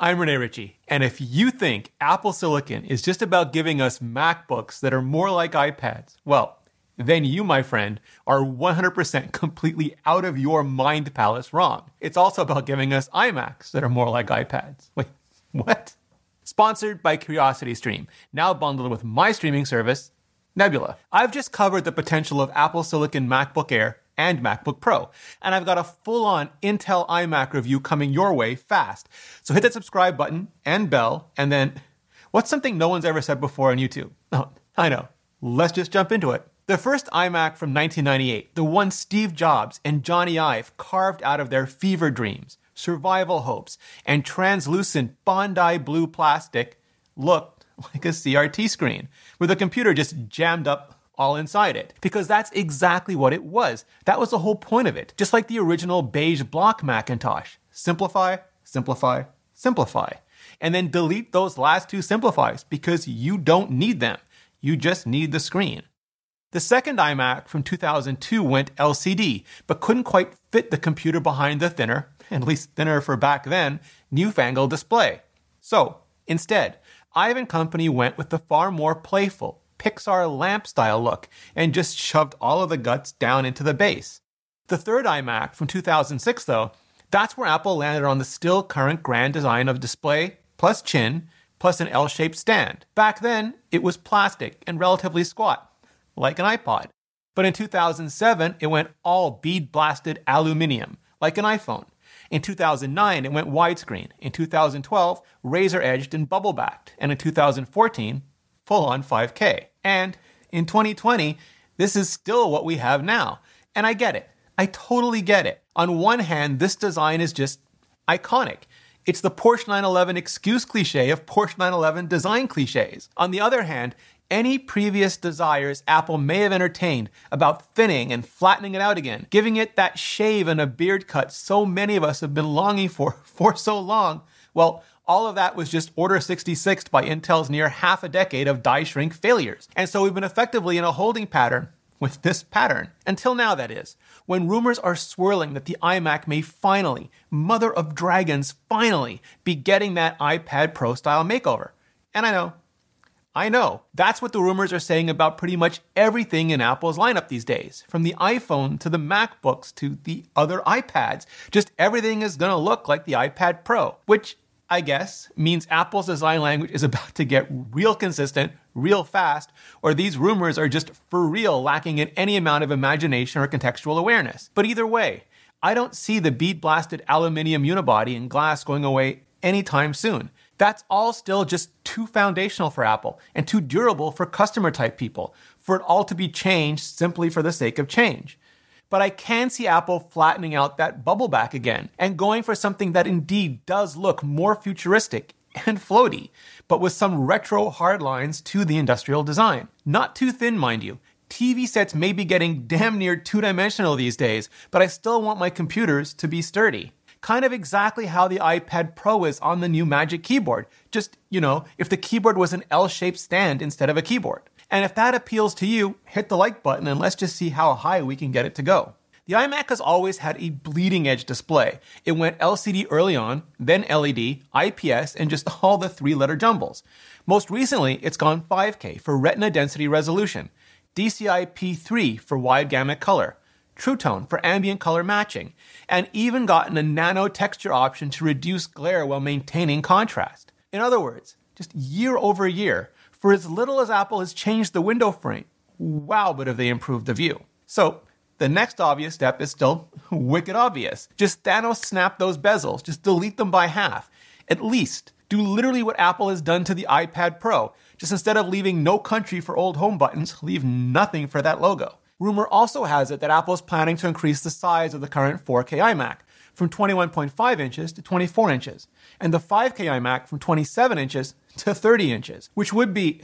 I'm Rene Ritchie, and if you think Apple Silicon is just about giving us MacBooks that are more like iPads, well, then you, my friend, are 100% completely out of your mind palace wrong. It's also about giving us iMacs that are more like iPads. Wait, what? Sponsored by CuriosityStream, now bundled with my streaming service, Nebula. I've just covered the potential of Apple Silicon MacBook Air and MacBook Pro, and I've got a full on Intel iMac review coming your way fast. So hit that subscribe button and bell, and then what's something no one's ever said before on YouTube? Oh, I know. Let's just jump into it. The first iMac from 1998, the one Steve Jobs and Jony Ive carved out of their fever dreams, survival hopes, and translucent Bondi blue plastic, looked like a CRT screen, with a computer just jammed up all inside it. Because that's exactly what it was. That was the whole point of it. Just like the original beige block Macintosh. Simplify, simplify, simplify. And then delete those last two simplifies because you don't need them. You just need the screen. The second iMac from 2002 went LCD, but couldn't quite fit the computer behind the thinner, at least thinner for back then, newfangled display. So, instead, Ive & Company went with the far more playful, Pixar lamp style look and just shoved all of the guts down into the base. The third iMac from 2006, though, that's where Apple landed on the still current grand design of display plus chin plus an L shaped stand. Back then, it was plastic and relatively squat like an iPod. But in 2007, it went all bead blasted aluminium, like an iPhone. In 2009, it went widescreen. In 2012, razor edged and bubble backed. And in 2014, full on 5K. And in 2020, this is still what we have now. And I get it. I totally get it. On one hand, this design is just iconic. It's the Porsche 911 excuse cliche of Porsche 911 design cliches. On the other hand, any previous desires Apple may have entertained about thinning and flattening it out again, giving it that shave and a beard cut so many of us have been longing for for so long. Well, all of that was just Order 66 by Intel's near half a decade of die shrink failures. And so we've been effectively in a holding pattern with this pattern. Until now, that is. When rumors are swirling that the iMac may finally, mother of dragons, finally be getting that iPad Pro style makeover. And I know, I know. That's what the rumors are saying about pretty much everything in Apple's lineup these days. From the iPhone to the MacBooks to the other iPads. Just everything is to look like the iPad Pro, which I guess means Apple's design language is about to get real consistent, real fast, or these rumors are just for real lacking in any amount of imagination or contextual awareness. But either way, I don't see the bead blasted aluminium unibody and glass going away anytime soon. That's all still just too foundational for Apple and too durable for customer type people for it all to be changed simply for the sake of change. But I can see Apple flattening out that bubble back again and going for something that indeed does look more futuristic and floaty, but with some retro hard lines to the industrial design. Not too thin, mind you. TV sets may be getting damn near two dimensional these days, but I still want my computers to be sturdy kind of exactly how the iPad Pro is on the new Magic Keyboard. Just, you know, if the keyboard was an L shaped stand instead of a keyboard. And if that appeals to you, hit the like button and let's just see how high we can get it to go. The iMac has always had a bleeding edge display. It went LCD early on, then LED, IPS, and just all the three letter jumbles. Most recently, it's gone 5K for retina density resolution, DCI P3 for wide gamut color, True Tone for ambient color matching, and even gotten a nano texture option to reduce glare while maintaining contrast. In other words, just year over year, for as little as Apple has changed the window frame, wow, but have they improved the view. So, the next obvious step is still wicked obvious. Just Thanos snap those bezels, just delete them by half. At least do literally what Apple has done to the iPad Pro. Just instead of leaving no country for old home buttons, leave nothing for that logo. Rumor also has it that Apple is planning to increase the size of the current 4K iMac from 21.5 inches to 24 inches, and the 5K iMac from 27 inches to 30 inches, which would be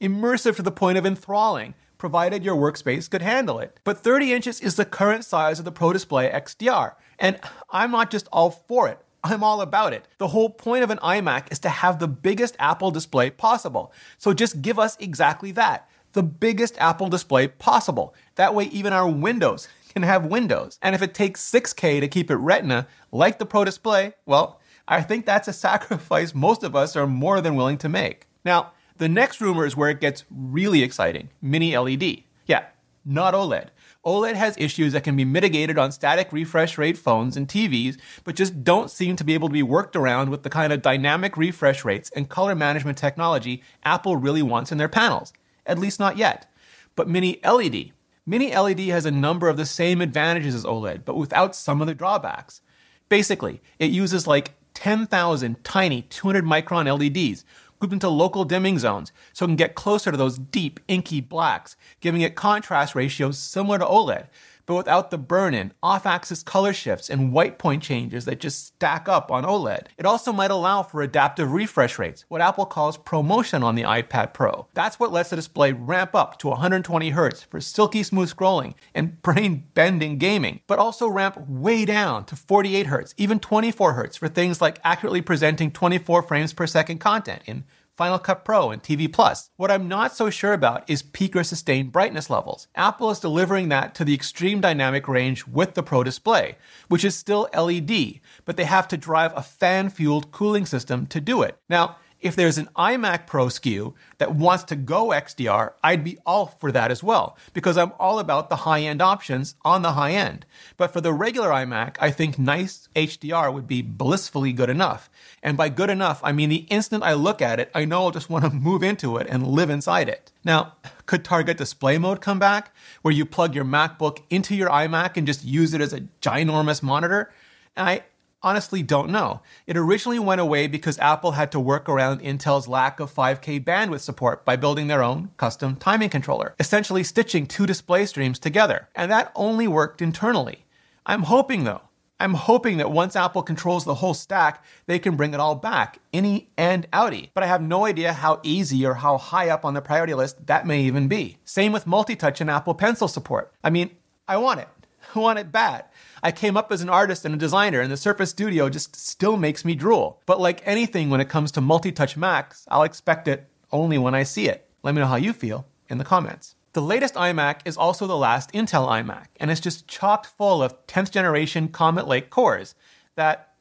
immersive to the point of enthralling, provided your workspace could handle it. But 30 inches is the current size of the Pro Display XDR, and I'm not just all for it. I'm all about it. The whole point of an iMac is to have the biggest Apple display possible. So just give us exactly that the biggest Apple display possible. That way, even our windows can have windows. And if it takes 6K to keep it retina, like the Pro Display, well, I think that's a sacrifice most of us are more than willing to make. Now, the next rumor is where it gets really exciting mini LED. Yeah, not OLED. OLED has issues that can be mitigated on static refresh rate phones and TVs, but just don't seem to be able to be worked around with the kind of dynamic refresh rates and color management technology Apple really wants in their panels. At least not yet. But Mini LED. Mini LED has a number of the same advantages as OLED, but without some of the drawbacks. Basically, it uses like 10,000 tiny 200 micron LEDs grouped into local dimming zones so it can get closer to those deep, inky blacks, giving it contrast ratios similar to OLED, but without the burn in, off axis color shifts, and white point changes that just stack up on OLED. It also might allow for adaptive refresh rates, what Apple calls ProMotion on the iPad Pro. That's what lets the display ramp up to 120 Hz for silky smooth scrolling and brain bending gaming, but also ramp way down to 48 Hz, even 24 Hz for things like accurately presenting 24 frames per second content in Final Cut Pro, and TV Plus. What I'm not so sure about is peak or sustained brightness levels. Apple is delivering that to the extreme dynamic range with the Pro display, which is still LED, but they have to drive a fan fueled cooling system to do it. Now, if there's an iMac Pro SKU that wants to go XDR, I'd be all for that as well, because I'm all about the high end options on the high end. But for the regular iMac, I think nice HDR would be blissfully good enough. And by good enough, I mean the instant I look at it, I know I'll just want to move into it and live inside it. Now, could Target Display Mode come back, where you plug your MacBook into your iMac and just use it as a ginormous monitor? I honestly don't know. It originally went away because Apple had to work around Intel's lack of 5K bandwidth support by building their own custom timing controller, essentially stitching two display streams together. And that only worked internally. I'm hoping, though, I'm hoping that once Apple controls the whole stack, they can bring it all back, innie and outie. But I have no idea how easy or how high up on the priority list that may even be. Same with multi-touch and Apple Pencil support. I mean, I want it. I want it bad. I came up as an artist and a designer, and the Surface Studio just still makes me drool. But like anything when it comes to multi touch Macs, I'll expect it only when I see it. Let me know how you feel in the comments. The latest iMac is also the last Intel iMac, and it's just chocked full of 10th generation Comet Lake cores that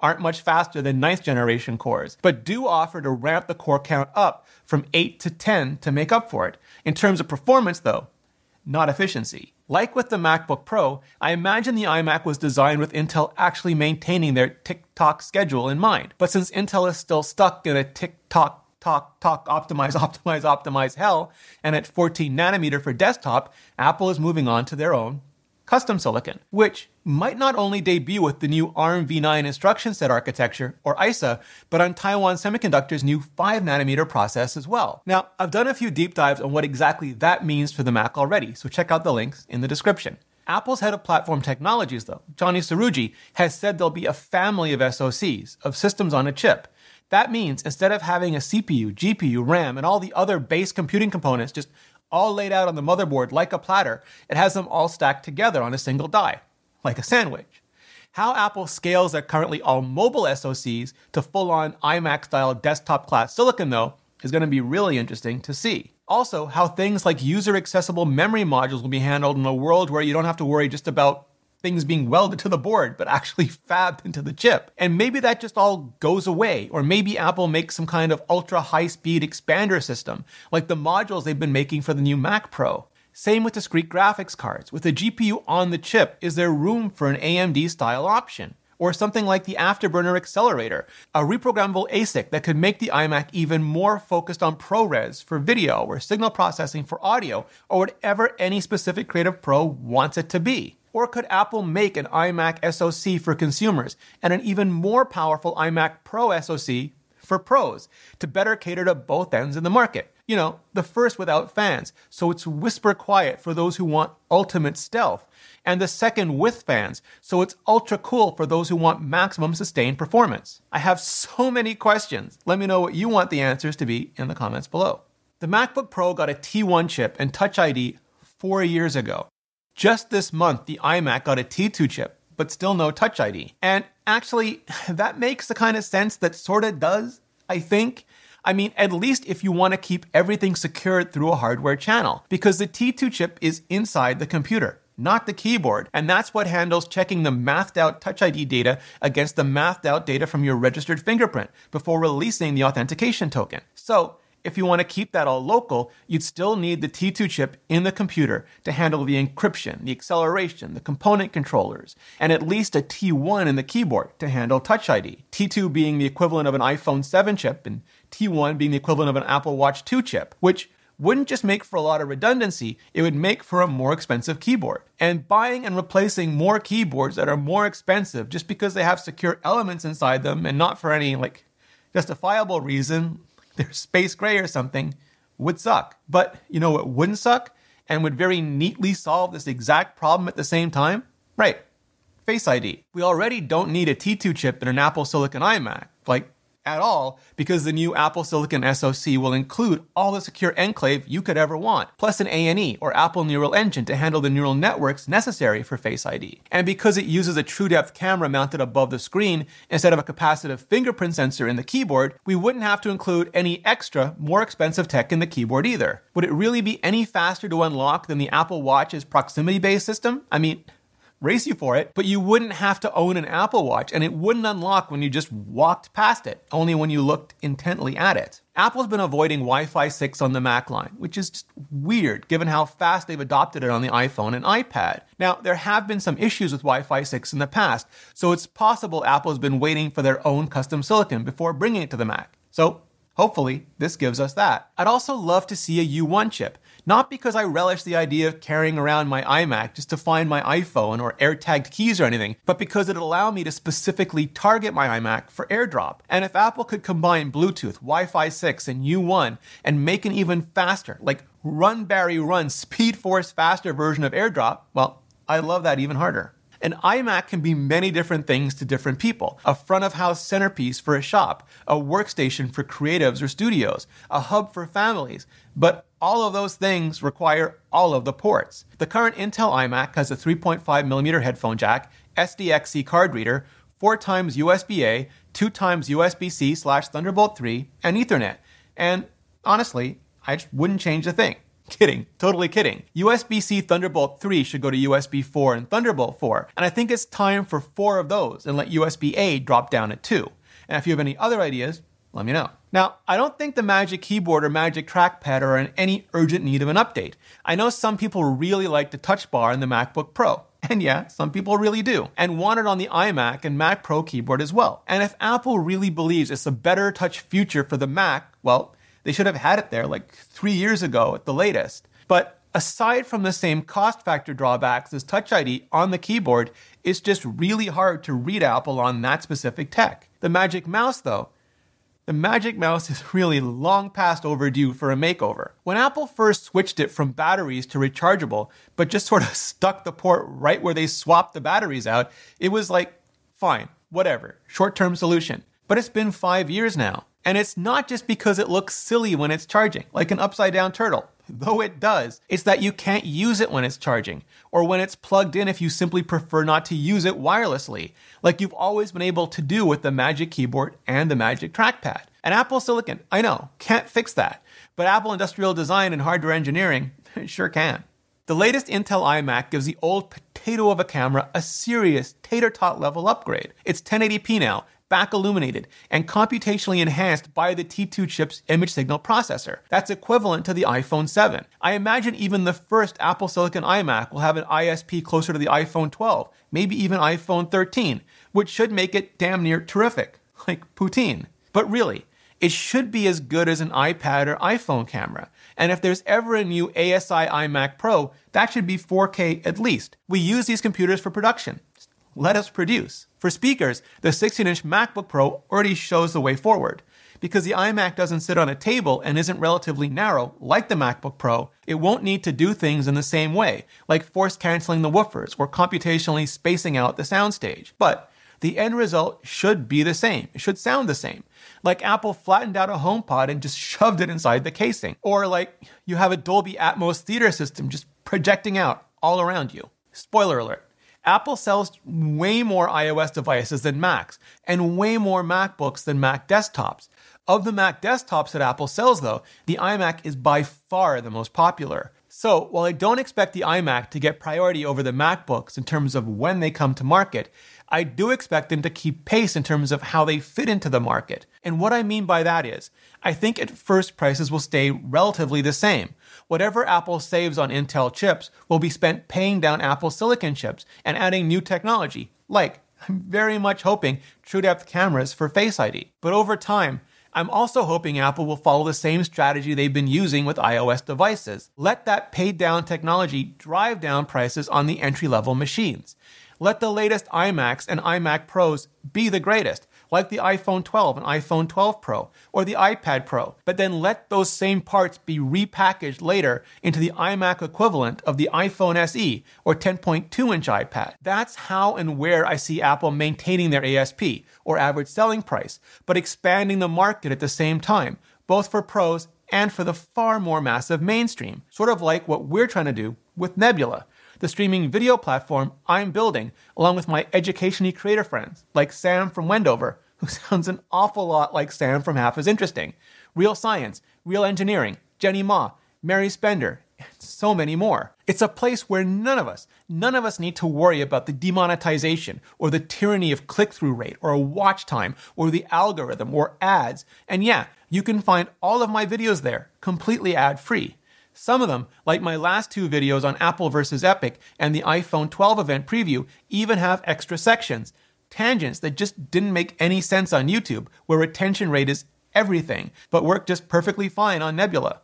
aren't much faster than 9th generation cores, but do offer to ramp the core count up from 8 to 10 to make up for it. In terms of performance, though, not efficiency. Like with the MacBook Pro, I imagine the iMac was designed with Intel actually maintaining their tick tock schedule in mind. But since Intel is still stuck in a tick tock talk, talk, optimize, optimize, optimize hell, and at 14 nanometer for desktop, Apple is moving on to their own custom silicon, which might not only debut with the new ARM v9 instruction set architecture, or ISA, but on Taiwan Semiconductor's new 5 nanometer process as well. Now, I've done a few deep dives on what exactly that means for the Mac already, so check out the links in the description. Apple's head of platform technologies, though, Johny Srouji, has said there'll be a family of SoCs, of systems on a chip. That means instead of having a CPU, GPU, RAM, and all the other base computing components just all laid out on the motherboard like a platter, it has them all stacked together on a single die, like a sandwich. How Apple scales their currently all mobile SoCs to full on iMac style desktop class silicon, though, is going to be really interesting to see. Also, how things like user accessible memory modules will be handled in a world where you don't have to worry just about things being welded to the board, but actually fabbed into the chip. And maybe that just all goes away, or maybe Apple makes some kind of ultra high speed expander system, like the modules they've been making for the new Mac Pro. Same with discrete graphics cards. With a GPU on the chip, is there room for an AMD style option? Or something like the Afterburner Accelerator, a reprogrammable ASIC that could make the iMac even more focused on ProRes for video or signal processing for audio, or whatever any specific creative pro wants it to be. Or could Apple make an iMac SoC for consumers and an even more powerful iMac Pro SoC for pros to better cater to both ends of the market? You know, the first without fans, so it's whisper quiet for those who want ultimate stealth, and the second with fans, so it's ultra cool for those who want maximum sustained performance. I have so many questions. Let me know what you want the answers to be in the comments below. The MacBook Pro got a T1 chip and Touch ID four years ago. Just this month, the iMac got a T2 chip, but still no Touch ID. And actually, that makes the kind of sense that sorta does, I think. I mean, at least if you want to keep everything secured through a hardware channel, because the T2 chip is inside the computer. not the keyboard. And that's what handles checking the mathed out Touch ID data against the mathed out data from your registered fingerprint before releasing the authentication token. So, if you want to keep that all local, you'd still need the T2 chip in the computer to handle the encryption, the acceleration, the component controllers, and at least a T1 in the keyboard to handle Touch ID. T2 being the equivalent of an iPhone 7 chip and T1 being the equivalent of an Apple Watch 2 chip, which wouldn't just make for a lot of redundancy, it would make for a more expensive keyboard. And buying and replacing more keyboards that are more expensive just because they have secure elements inside them and not for any like justifiable reason they're space gray or something, would suck. But you know what wouldn't suck and would very neatly solve this exact problem at the same time? Right, Face ID. We already don't need a T2 chip in an Apple Silicon iMac. Like, at all because the new Apple Silicon SoC will include all the secure enclave you could ever want, plus an ANE or Apple Neural Engine to handle the neural networks necessary for Face ID. And because it uses a true depth camera mounted above the screen instead of a capacitive fingerprint sensor in the keyboard, we wouldn't have to include any extra, more expensive tech in the keyboard either. Would it really be any faster to unlock than the Apple Watch's proximity based system? I mean, race you for it, but you wouldn't have to own an Apple Watch and it wouldn't unlock when you just walked past it, only when you looked intently at it. Apple's been avoiding Wi Fi 6 on the Mac line, which is just weird given how fast they've adopted it on the iPhone and iPad. Now, there have been some issues with Wi Fi 6 in the past, so it's possible Apple's been waiting for their own custom silicon before bringing it to the Mac. So, hopefully, this gives us that. I'd also love to see a U1 chip. Not because I relish the idea of carrying around my iMac just to find my iPhone or AirTagged keys or anything, but because it'd allow me to specifically target my iMac for AirDrop. And if Apple could combine Bluetooth, Wi Fi 6, and U1 and make an even faster, like Run Barry Run, Speed Force faster version of AirDrop, well, I love that even harder. An iMac can be many different things to different people. A front of house centerpiece for a shop, a workstation for creatives or studios, a hub for families. But all of those things require all of the ports. The current Intel iMac has a 3.5mm headphone jack, SDXC card reader, 4 times USB A, 2 times USB C slash Thunderbolt 3, and Ethernet. And honestly, I just wouldn't change a thing. Kidding, totally kidding. USB C Thunderbolt 3 should go to USB 4 and Thunderbolt 4, and I think it's time for four of those and let USB A drop down at 2. And if you have any other ideas, let me know. Now, I don't think the Magic Keyboard or Magic Trackpad are in any urgent need of an update. I know some people really like the Touch Bar in the MacBook Pro. And yeah, some people really do, and want it on the iMac and Mac Pro keyboard as well. And if Apple really believes it's a better touch future for the Mac, well, they should have had it there like three years ago at the latest. But aside from the same cost factor drawbacks as Touch ID on the keyboard, it's just really hard to read Apple on that specific tech. The Magic Mouse, though, the Magic Mouse is really long past overdue for a makeover. When Apple first switched it from batteries to rechargeable, but just sort of stuck the port right where they swapped the batteries out, it was like, fine, whatever, short term solution. But it's been five years now. And it's not just because it looks silly when it's charging, like an upside down turtle, though it does. It's that you can't use it when it's charging, or when it's plugged in if you simply prefer not to use it wirelessly, like you've always been able to do with the Magic Keyboard and the Magic Trackpad. And Apple Silicon, I know, can't fix that, but Apple Industrial Design and Hardware Engineering sure can. The latest Intel iMac gives the old potato of a camera a serious tater tot level upgrade. It's 1080p now, back illuminated, and computationally enhanced by the T2 chip's image signal processor. That's equivalent to the iPhone 7. I imagine even the first Apple Silicon iMac will have an ISP closer to the iPhone 12, maybe even iPhone 13, which should make it damn near terrific, like poutine. But really, it should be as good as an iPad or iPhone camera. And if there's ever a new ASI iMac Pro, that should be 4K at least. We use these computers for production let us produce. For speakers, the 16 inch MacBook Pro already shows the way forward. Because the iMac doesn't sit on a table and isn't relatively narrow like the MacBook Pro, it won't need to do things in the same way, like force canceling the woofers or computationally spacing out the soundstage. But the end result should be the same. It should sound the same. Like Apple flattened out a HomePod and just shoved it inside the casing. Or like you have a Dolby Atmos theater system just projecting out all around you. Spoiler alert Apple sells way more iOS devices than Macs and way more MacBooks than Mac desktops. Of the Mac desktops that Apple sells, though, the iMac is by far the most popular. So, while I don't expect the iMac to get priority over the MacBooks in terms of when they come to market, I do expect them to keep pace in terms of how they fit into the market. And what I mean by that is, I think at first prices will stay relatively the same. Whatever Apple saves on Intel chips will be spent paying down Apple Silicon chips and adding new technology, like I'm very much hoping true depth cameras for Face ID. But over time, I'm also hoping Apple will follow the same strategy they've been using with iOS devices. Let that paid down technology drive down prices on the entry level machines. Let the latest iMacs and iMac Pros be the greatest, like the iPhone 12 and iPhone 12 Pro or the iPad Pro, but then let those same parts be repackaged later into the iMac equivalent of the iPhone SE or 10.2 inch iPad. That's how and where I see Apple maintaining their ASP or average selling price, but expanding the market at the same time, both for pros and for the far more massive mainstream, sort of like what we're trying to do with Nebula the streaming video platform I'm building, along with my educationally creator friends, like Sam from Wendover, who sounds an awful lot like Sam from Half as Interesting, Real Science, Real Engineering, Jenny Ma, Mary Spender, and so many more. It's a place where none of us, none of us need to worry about the demonetization or the tyranny of click through rate or watch time or the algorithm or ads. And yeah, you can find all of my videos there completely ad free. Some of them, like my last two videos on Apple versus Epic and the iPhone 12 event preview, even have extra sections. Tangents that just didn't make any sense on YouTube, where retention rate is everything, but work just perfectly fine on Nebula.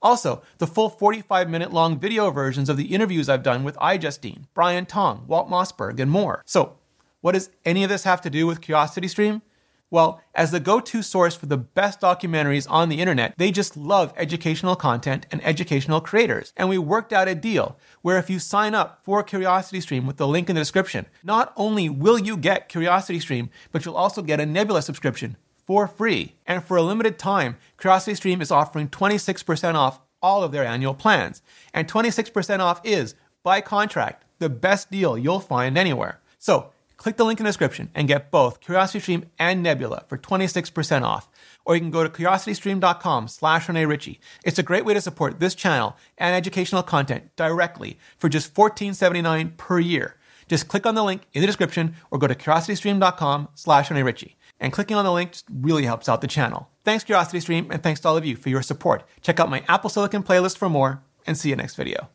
Also, the full 45 minute long video versions of the interviews I've done with iJustine, Brian Tong, Walt Mossberg, and more. So, what does any of this have to do with CuriosityStream? Well, as the go to source for the best documentaries on the internet, they just love educational content and educational creators. And we worked out a deal where if you sign up for CuriosityStream with the link in the description, not only will you get CuriosityStream, but you'll also get a Nebula subscription for free. And for a limited time, CuriosityStream is offering 26% off all of their annual plans. And 26% off is, by contract, the best deal you'll find anywhere. So, Click the link in the description and get both CuriosityStream and Nebula for 26% off. Or you can go to curiositystream.com slash Rene Ritchie. It's a great way to support this channel and educational content directly for just $14.79 per year. Just click on the link in the description or go to curiositystream.com slash Rene Ritchie. And clicking on the link really helps out the channel. Thanks CuriosityStream and thanks to all of you for your support. Check out my Apple Silicon playlist for more and see you next video.